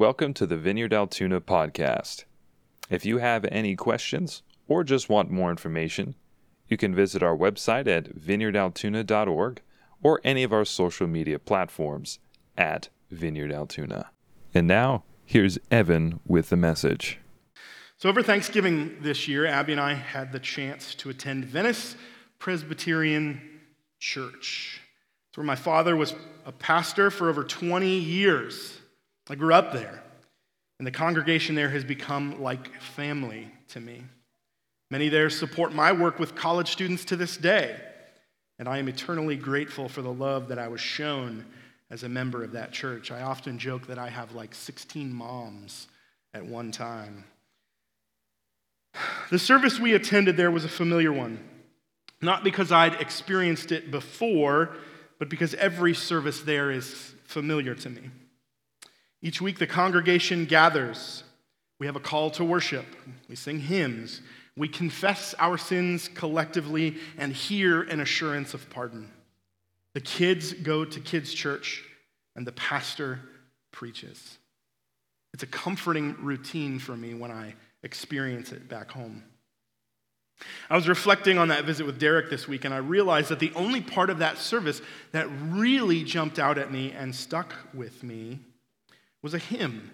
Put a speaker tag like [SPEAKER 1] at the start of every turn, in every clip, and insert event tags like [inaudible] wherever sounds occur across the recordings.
[SPEAKER 1] Welcome to the Vineyard Altoona podcast. If you have any questions or just want more information, you can visit our website at vineyardaltoona.org or any of our social media platforms at Vineyard Altoona. And now, here's Evan with the message.
[SPEAKER 2] So, over Thanksgiving this year, Abby and I had the chance to attend Venice Presbyterian Church. It's where my father was a pastor for over 20 years. I grew up there, and the congregation there has become like family to me. Many there support my work with college students to this day, and I am eternally grateful for the love that I was shown as a member of that church. I often joke that I have like 16 moms at one time. The service we attended there was a familiar one, not because I'd experienced it before, but because every service there is familiar to me. Each week, the congregation gathers. We have a call to worship. We sing hymns. We confess our sins collectively and hear an assurance of pardon. The kids go to kids' church, and the pastor preaches. It's a comforting routine for me when I experience it back home. I was reflecting on that visit with Derek this week, and I realized that the only part of that service that really jumped out at me and stuck with me was a hymn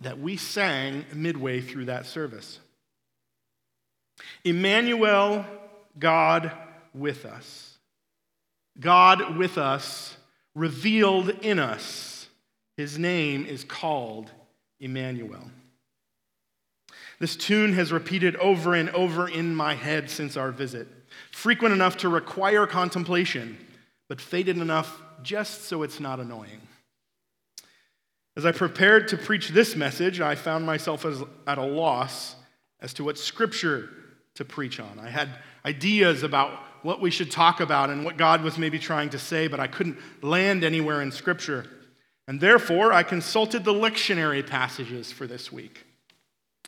[SPEAKER 2] that we sang midway through that service. Emmanuel, God with us. God with us, revealed in us. His name is called Emmanuel. This tune has repeated over and over in my head since our visit, frequent enough to require contemplation, but faded enough just so it's not annoying. As I prepared to preach this message, I found myself as, at a loss as to what scripture to preach on. I had ideas about what we should talk about and what God was maybe trying to say, but I couldn't land anywhere in scripture. And therefore, I consulted the lectionary passages for this week.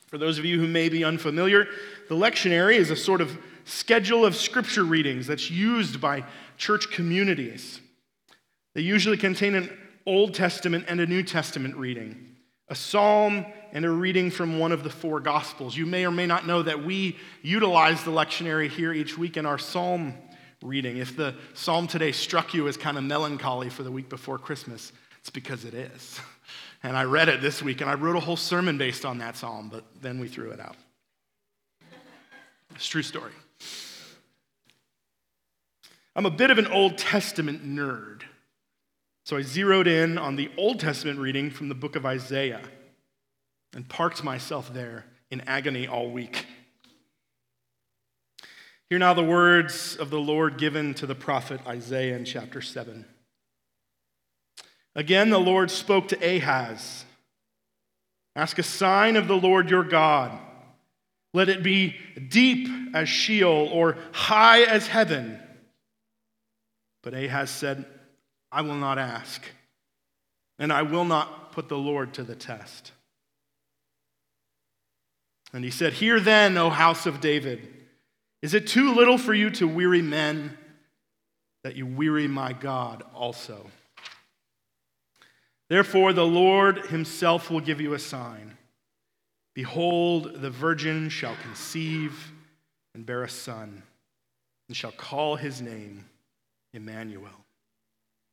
[SPEAKER 2] For those of you who may be unfamiliar, the lectionary is a sort of schedule of scripture readings that's used by church communities. They usually contain an Old Testament and a New Testament reading, a psalm and a reading from one of the four Gospels. You may or may not know that we utilize the lectionary here each week in our psalm reading. If the psalm today struck you as kind of melancholy for the week before Christmas, it's because it is. [laughs] And I read it this week, and I wrote a whole sermon based on that psalm, but then we threw it out. It's true story. I'm a bit of an Old Testament nerd. So I zeroed in on the Old Testament reading from the book of Isaiah and parked myself there in agony all week. Hear now the words of the Lord given to the prophet Isaiah in chapter 7. Again, the Lord spoke to Ahaz Ask a sign of the Lord your God. Let it be deep as Sheol or high as heaven. But Ahaz said, I will not ask, and I will not put the Lord to the test. And he said, Hear then, O house of David, is it too little for you to weary men that you weary my God also? Therefore, the Lord himself will give you a sign. Behold, the virgin shall conceive and bear a son, and shall call his name Emmanuel.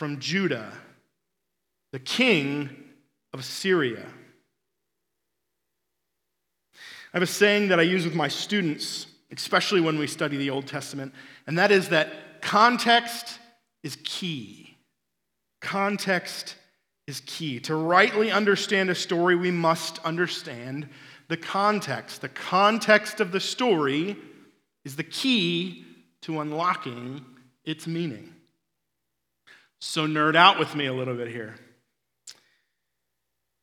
[SPEAKER 2] from Judah, the king of Syria. I have a saying that I use with my students, especially when we study the Old Testament, and that is that context is key. Context is key. To rightly understand a story, we must understand the context. The context of the story is the key to unlocking its meaning. So, nerd out with me a little bit here.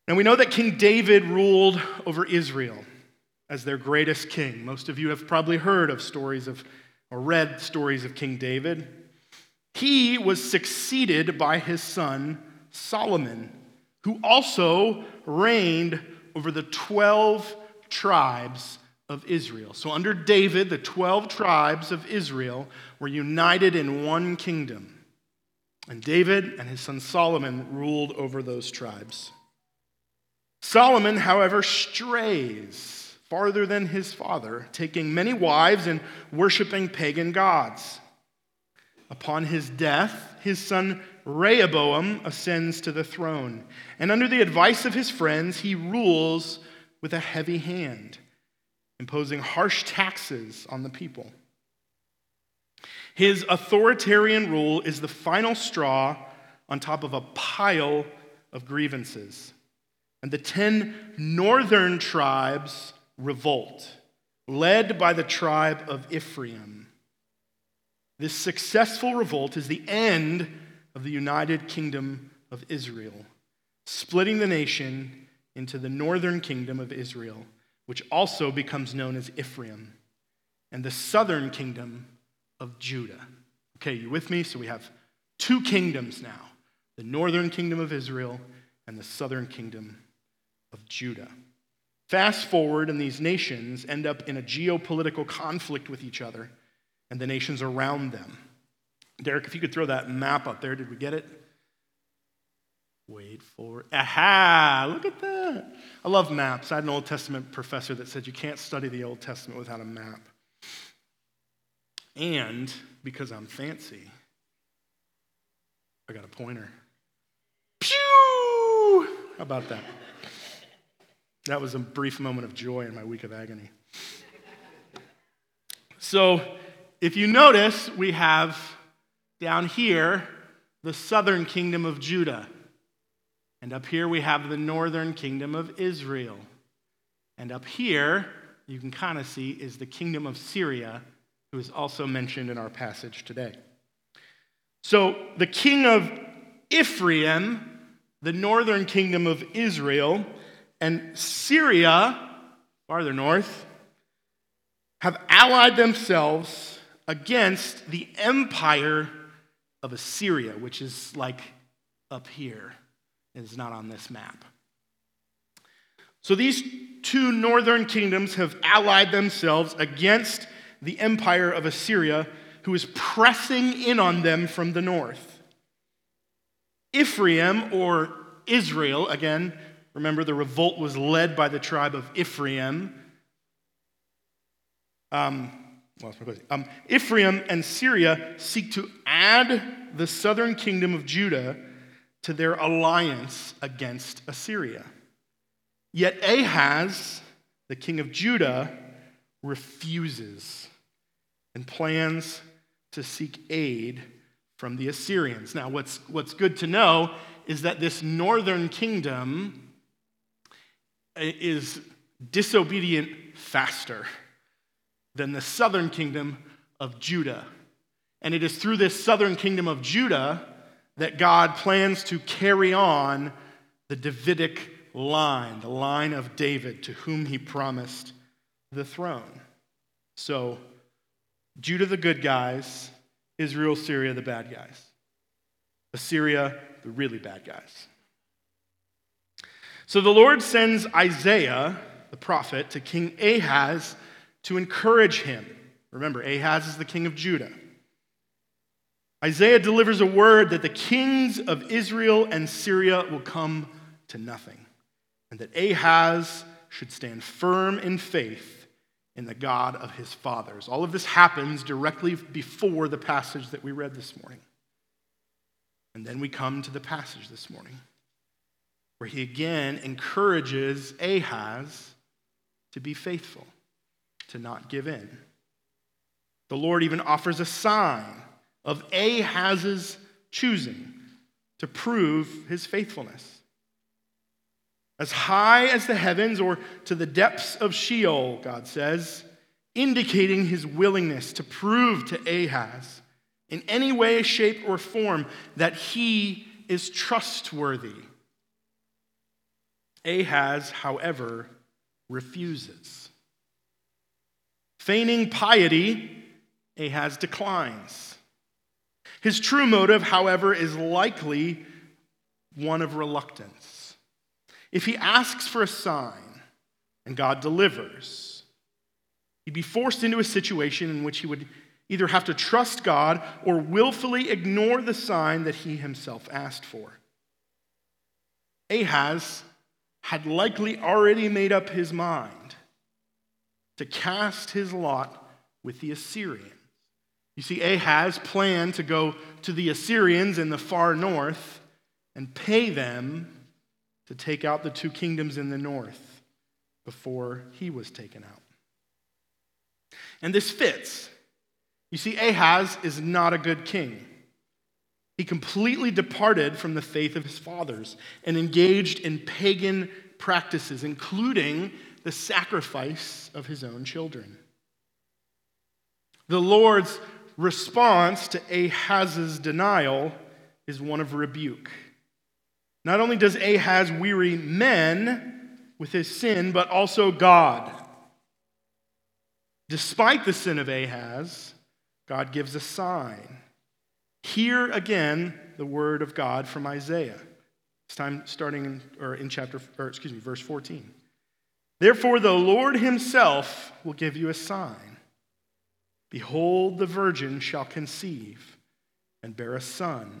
[SPEAKER 2] Now we know that King David ruled over Israel as their greatest king. Most of you have probably heard of stories of, or read stories of King David. He was succeeded by his son Solomon, who also reigned over the 12 tribes of Israel. So, under David, the 12 tribes of Israel were united in one kingdom. And David and his son Solomon ruled over those tribes. Solomon, however, strays farther than his father, taking many wives and worshiping pagan gods. Upon his death, his son Rehoboam ascends to the throne, and under the advice of his friends, he rules with a heavy hand, imposing harsh taxes on the people. His authoritarian rule is the final straw on top of a pile of grievances. And the ten northern tribes revolt, led by the tribe of Ephraim. This successful revolt is the end of the united kingdom of Israel, splitting the nation into the northern kingdom of Israel, which also becomes known as Ephraim, and the southern kingdom of Judah. Okay, you with me? So we have two kingdoms now the northern kingdom of Israel and the southern kingdom of Judah. Fast forward, and these nations end up in a geopolitical conflict with each other and the nations around them. Derek, if you could throw that map up there, did we get it? Wait for it. Aha! Look at that. I love maps. I had an Old Testament professor that said you can't study the Old Testament without a map. And because I'm fancy, I got a pointer. Pew! How about that? That was a brief moment of joy in my week of agony. So, if you notice, we have down here the southern kingdom of Judah. And up here we have the northern kingdom of Israel. And up here, you can kind of see, is the kingdom of Syria, who is also mentioned in our passage today. So, the king of Ephraim, the northern kingdom of Israel, and Syria, farther north, have allied themselves against the empire of Assyria, which is like up here. It is not on this map. So these two northern kingdoms have allied themselves against the empire of Assyria, who is pressing in on them from the north. Ephraim, or Israel, again, Remember, the revolt was led by the tribe of Ephraim. Um, um, Ephraim and Syria seek to add the southern kingdom of Judah to their alliance against Assyria. Yet Ahaz, the king of Judah, refuses and plans to seek aid from the Assyrians. Now, what's, what's good to know is that this northern kingdom uh, is disobedient faster than the southern kingdom of Judah. And it is through this southern kingdom of Judah that God plans to carry on the Davidic line, the line of David to whom he promised the throne. So, Judah, the good guys, Israel, Syria, the bad guys. Assyria, the really bad guys. So the Lord sends Isaiah, the prophet, to King Ahaz to encourage him. Remember, Ahaz is the king of Judah. Isaiah delivers a word that the kings of Israel and Syria will come to nothing, and that Ahaz should stand firm in faith in the God of his fathers. All of this happens directly before the passage that we read this morning. And then we come to the passage this morning where he again encourages Ahaz to be faithful, to not give in. The Lord even offers a sign of Ahaz's choosing to prove his faithfulness. As high as the heavens or to the depths of Sheol, God says, indicating his willingness to prove to Ahaz in any way, shape, or form that he is trustworthy Ahaz, however, refuses. Feigning piety, Ahaz declines. His true motive, however, is likely one of reluctance. If he asks for a sign and God delivers, he'd be forced into a situation in which he would either have to trust God or willfully ignore the sign that he himself asked for. Ahaz had likely already made up his mind to cast his lot with the Assyrians. You see, Ahaz planned to go to the Assyrians in the far north and pay them to take out the two kingdoms in the north before he was taken out. And this fits. You see, Ahaz is not a good king. He completely departed from the faith of his fathers and engaged in pagan practices, including the sacrifice of his own children. The Lord's response to Ahaz's denial is one of rebuke. Not only does Ahaz weary men with his sin, but also God. Despite the sin of Ahaz, God gives a sign. Hear again the word of God from Isaiah. This time starting in, or in chapter, or excuse me, verse 14. Therefore, the Lord himself will give you a sign. Behold, the virgin shall conceive and bear a son,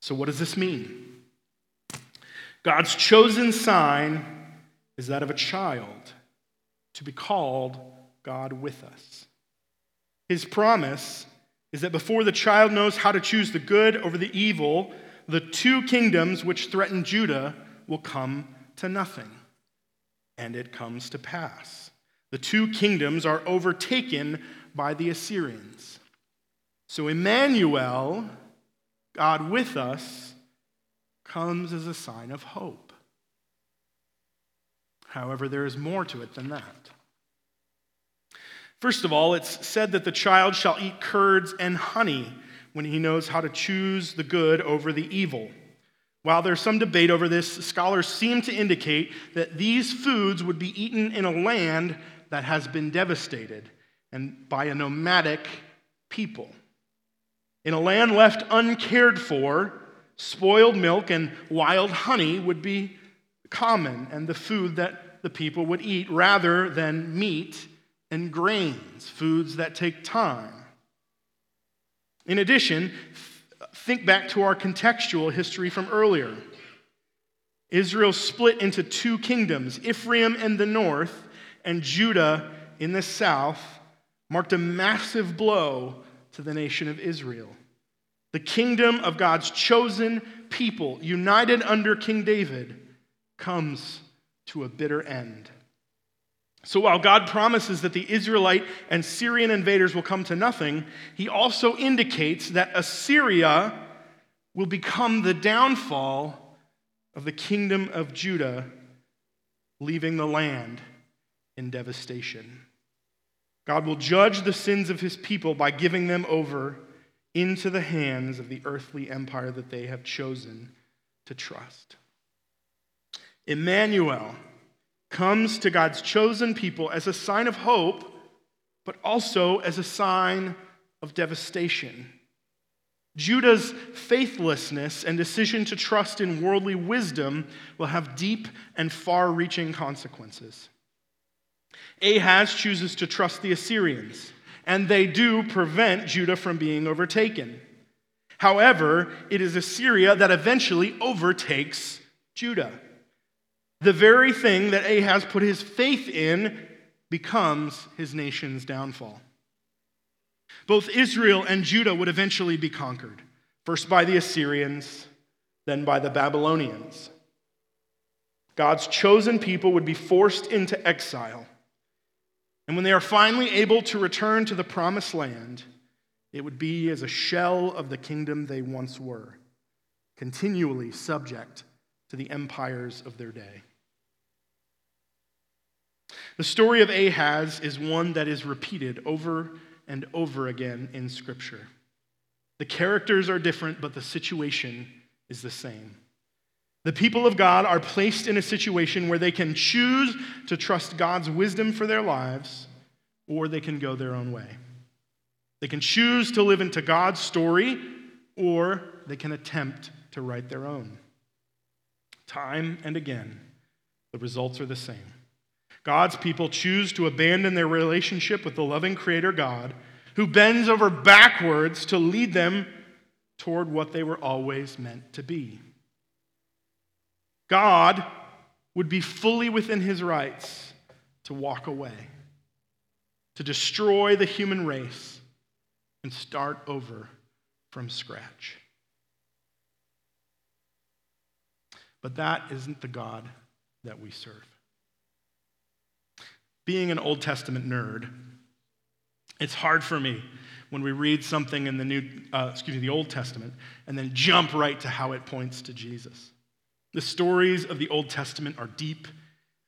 [SPEAKER 2] So, what does this mean? God's chosen sign is that of a child to be called God with us. His promise is that before the child knows how to choose the good over the evil, the two kingdoms which threaten Judah will come to nothing. And it comes to pass. The two kingdoms are overtaken by the Assyrians. So Emmanuel, God with us, comes as a sign of hope. However, there is more to it than that. First of all, it's said that the child shall eat curds and honey when he knows how to choose the good over the evil. While there's some debate over this, scholars seem to indicate that these foods would be eaten in a land that has been devastated and by a nomadic people. In a land left uncared for, spoiled milk and wild honey would be common and the food that the people would eat rather than meat and grains, foods that take time. In addition, think back to our contextual history from earlier. Israel split into two kingdoms, Ephraim in the north and Judah in the south marked a massive blow to the nation of Israel. The kingdom of God's chosen people, united under King David, comes to a bitter end. So while God promises that the Israelite and Syrian invaders will come to nothing, he also indicates that Assyria will become the downfall of the kingdom of Judah, leaving the land in devastation. God will judge the sins of his people by giving them over into the hands of the earthly empire that they have chosen to trust. Emmanuel comes to God's chosen people as a sign of hope, but also as a sign of devastation. Judah's faithlessness and decision to trust in worldly wisdom will have deep and far reaching consequences. Ahaz chooses to trust the Assyrians, and they do prevent Judah from being overtaken. However, it is Assyria that eventually overtakes Judah. The very thing that Ahaz put his faith in becomes his nation's downfall. Both Israel and Judah would eventually be conquered, first by the Assyrians, then by the Babylonians. God's chosen people would be forced into exile. And when they are finally able to return to the promised land, it would be as a shell of the kingdom they once were, continually subject to the empires of their day. The story of Ahaz is one that is repeated over and over again in Scripture. The characters are different, but the situation is the same. The people of God are placed in a situation where they can choose to trust God's wisdom for their lives, or they can go their own way. They can choose to live into God's story, or they can attempt to write their own. Time and again, the results are the same. God's people choose to abandon their relationship with the loving Creator God, who bends over backwards to lead them toward what they were always meant to be. God would be fully within his rights to walk away, to destroy the human race, and start over from scratch. But that isn't the God that we serve being an Old Testament nerd, it's hard for me when we read something in the new, uh, excuse me, the Old Testament, and then jump right to how it points to Jesus. The stories of the Old Testament are deep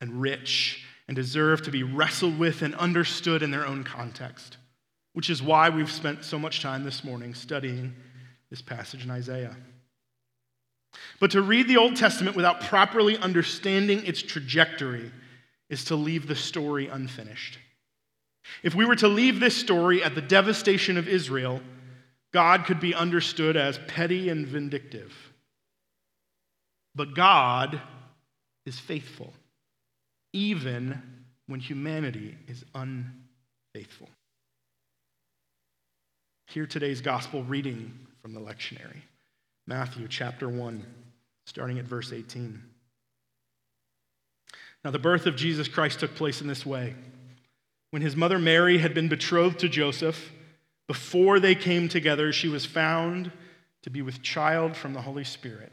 [SPEAKER 2] and rich and deserve to be wrestled with and understood in their own context, which is why we've spent so much time this morning studying this passage in Isaiah. But to read the Old Testament without properly understanding its trajectory is to leave the story unfinished. If we were to leave this story at the devastation of Israel, God could be understood as petty and vindictive. But God is faithful, even when humanity is unfaithful. Hear today's gospel reading from the lectionary Matthew chapter 1, starting at verse 18. Now, the birth of Jesus Christ took place in this way. When his mother Mary had been betrothed to Joseph, before they came together, she was found to be with child from the Holy Spirit.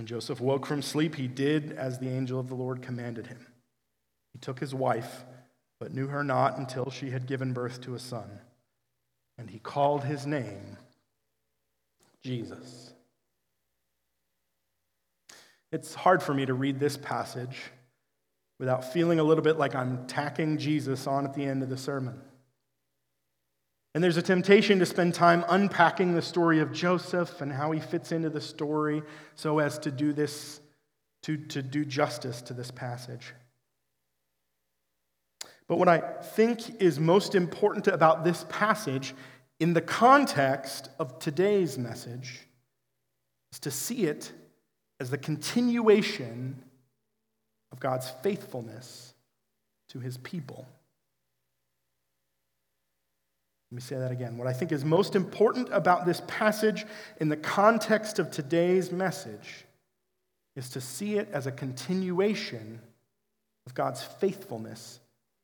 [SPEAKER 2] When Joseph woke from sleep, he did as the angel of the Lord commanded him. He took his wife, but knew her not until she had given birth to a son, and he called his name Jesus. It's hard for me to read this passage without feeling a little bit like I'm tacking Jesus on at the end of the sermon. And there's a temptation to spend time unpacking the story of Joseph and how he fits into the story so as to do this, to, to do justice to this passage. But what I think is most important about this passage in the context of today's message is to see it as the continuation of God's faithfulness to his people. Let me say that again. What I think is most important about this passage in the context of today's message is to see it as a continuation of God's faithfulness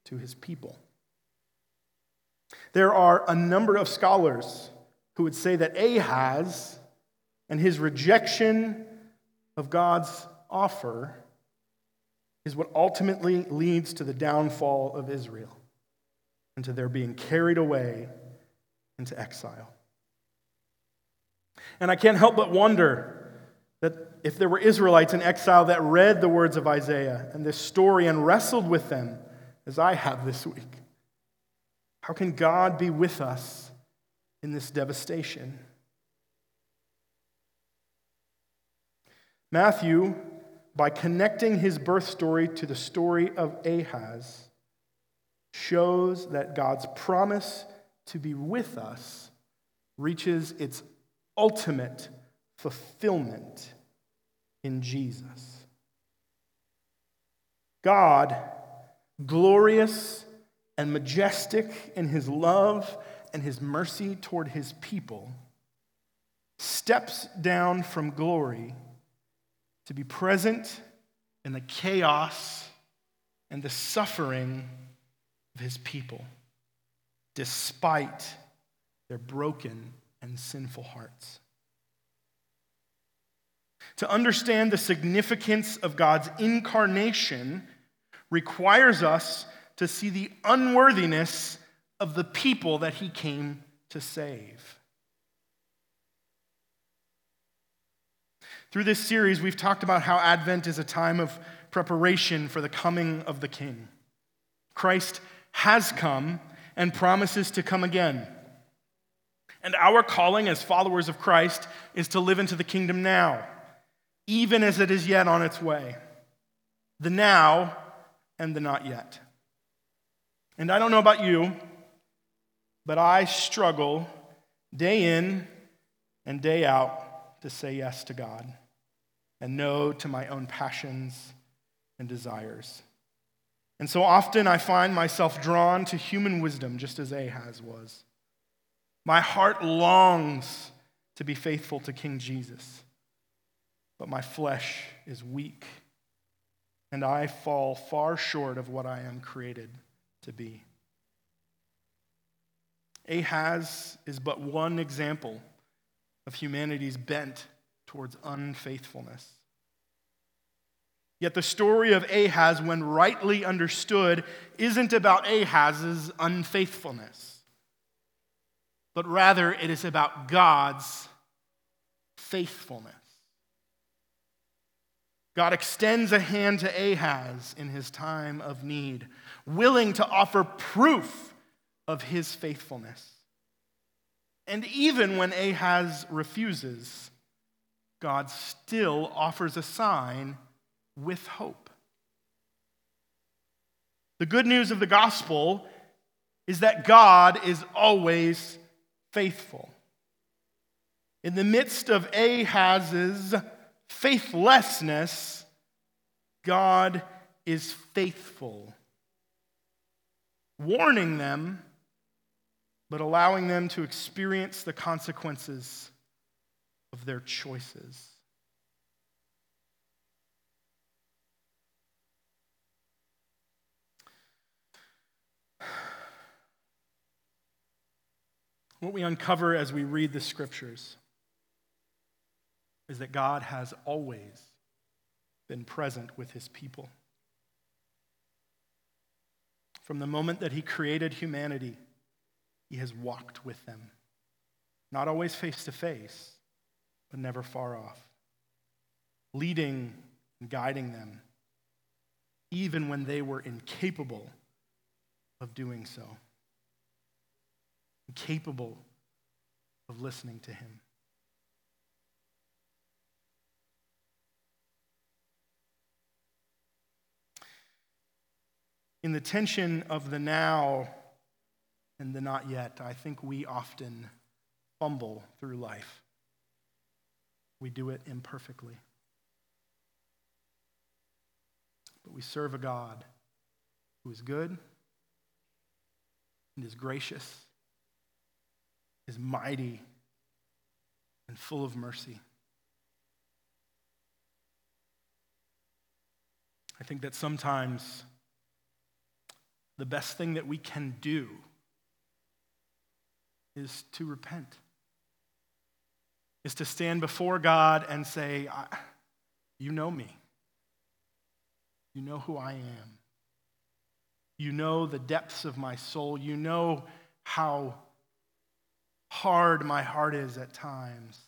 [SPEAKER 2] to his people. There are a number of scholars who would say that Ahaz and his rejection of God's offer is what ultimately leads to the downfall of Israel and to their being carried away into exile. And I can't help but wonder that if there were Israelites in exile that read the words of Isaiah and this story and wrestled with them, as I have this week, how can God be with us in this devastation? Matthew, by connecting his birth story to the story of Ahaz, shows that God's promise to be with us reaches its ultimate fulfillment in Jesus. God, glorious and majestic in his love and his mercy toward his people, steps down from glory to be present in the chaos and the suffering of his people, despite their broken and sinful hearts. To understand the significance of God's incarnation requires us to see the unworthiness of the people that he came to save. Through this series, we've talked about how Advent is a time of preparation for the coming of the King. Christ has come and promises to come again. And our calling as followers of Christ is to live into the kingdom now, even as it is yet on its way. The now and the not yet. And I don't know about you, but I struggle day in and day out to say yes to God and no to my own passions and desires. And so often I find myself drawn to human wisdom, just as Ahaz was. My heart longs to be faithful to King Jesus, but my flesh is weak, and I fall far short of what I am created to be. Ahaz is but one example of humanity's bent towards unfaithfulness. Yet the story of Ahaz, when rightly understood, isn't about Ahaz's unfaithfulness, but rather it is about God's faithfulness. God extends a hand to Ahaz in his time of need, willing to offer proof of his faithfulness. And even when Ahaz refuses, God still offers a sign with hope. The good news of the gospel is that God is always faithful. In the midst of Ahaz's faithlessness, God is faithful, warning them, but allowing them to experience the consequences of their choices. What we uncover as we read the scriptures is that God has always been present with his people. From the moment that he created humanity, he has walked with them, not always face to face, but never far off, leading and guiding them, even when they were incapable of doing so, incapable of listening to him. In the tension of the now and the not yet, I think we often fumble through life. We do it imperfectly. But we serve a God who is good and is gracious, is mighty, and full of mercy. I think that sometimes the best thing that we can do is to repent, is to stand before God and say, You know me. You know who I am. You know the depths of my soul. You know how hard my heart is at times.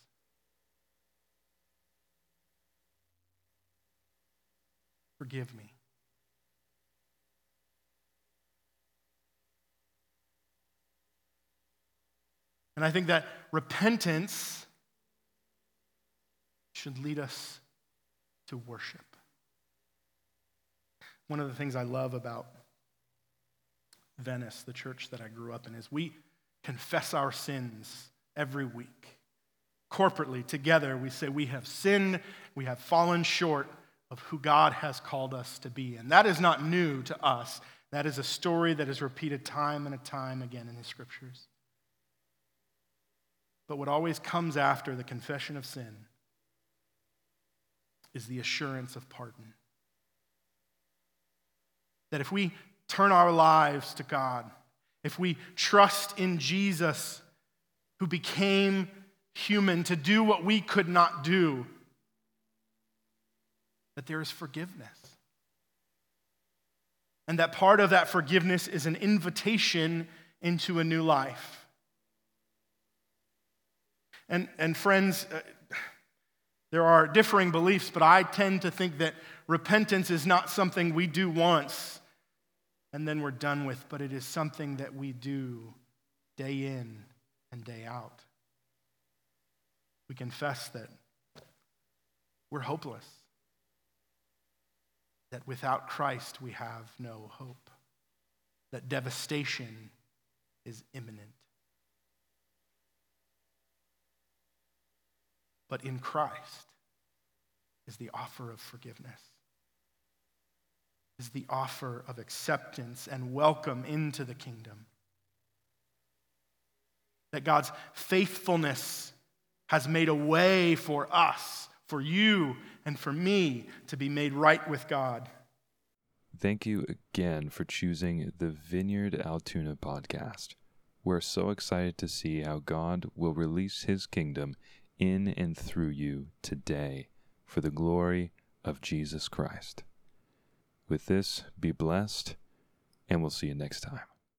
[SPEAKER 2] Forgive me. And I think that repentance should lead us to worship. One of the things I love about Venice, the church that I grew up in, is we confess our sins every week. Corporately, together, we say we have sinned, we have fallen short of who God has called us to be. And that is not new to us. That is a story that is repeated time and time again in the scriptures. But what always comes after the confession of sin is the assurance of pardon. That if we turn our lives to God, if we trust in Jesus who became human to do what we could not do, that there is forgiveness. And that part of that forgiveness is an invitation into a new life. And, and friends, uh, there are differing beliefs, but I tend to think that repentance is not something we do once and then we're done with, but it is something that we do day in and day out. We confess that we're hopeless, that without Christ we have no hope, that devastation is imminent. But in Christ is the offer of forgiveness, is the offer of acceptance and welcome into the kingdom. That God's faithfulness has made a way for us, for you, and for me to be made right with God.
[SPEAKER 1] Thank you again for choosing the Vineyard Altoona podcast. We're so excited to see how God will release his kingdom in and through you today for the glory of Jesus Christ. With this, be blessed, and we'll see you next time.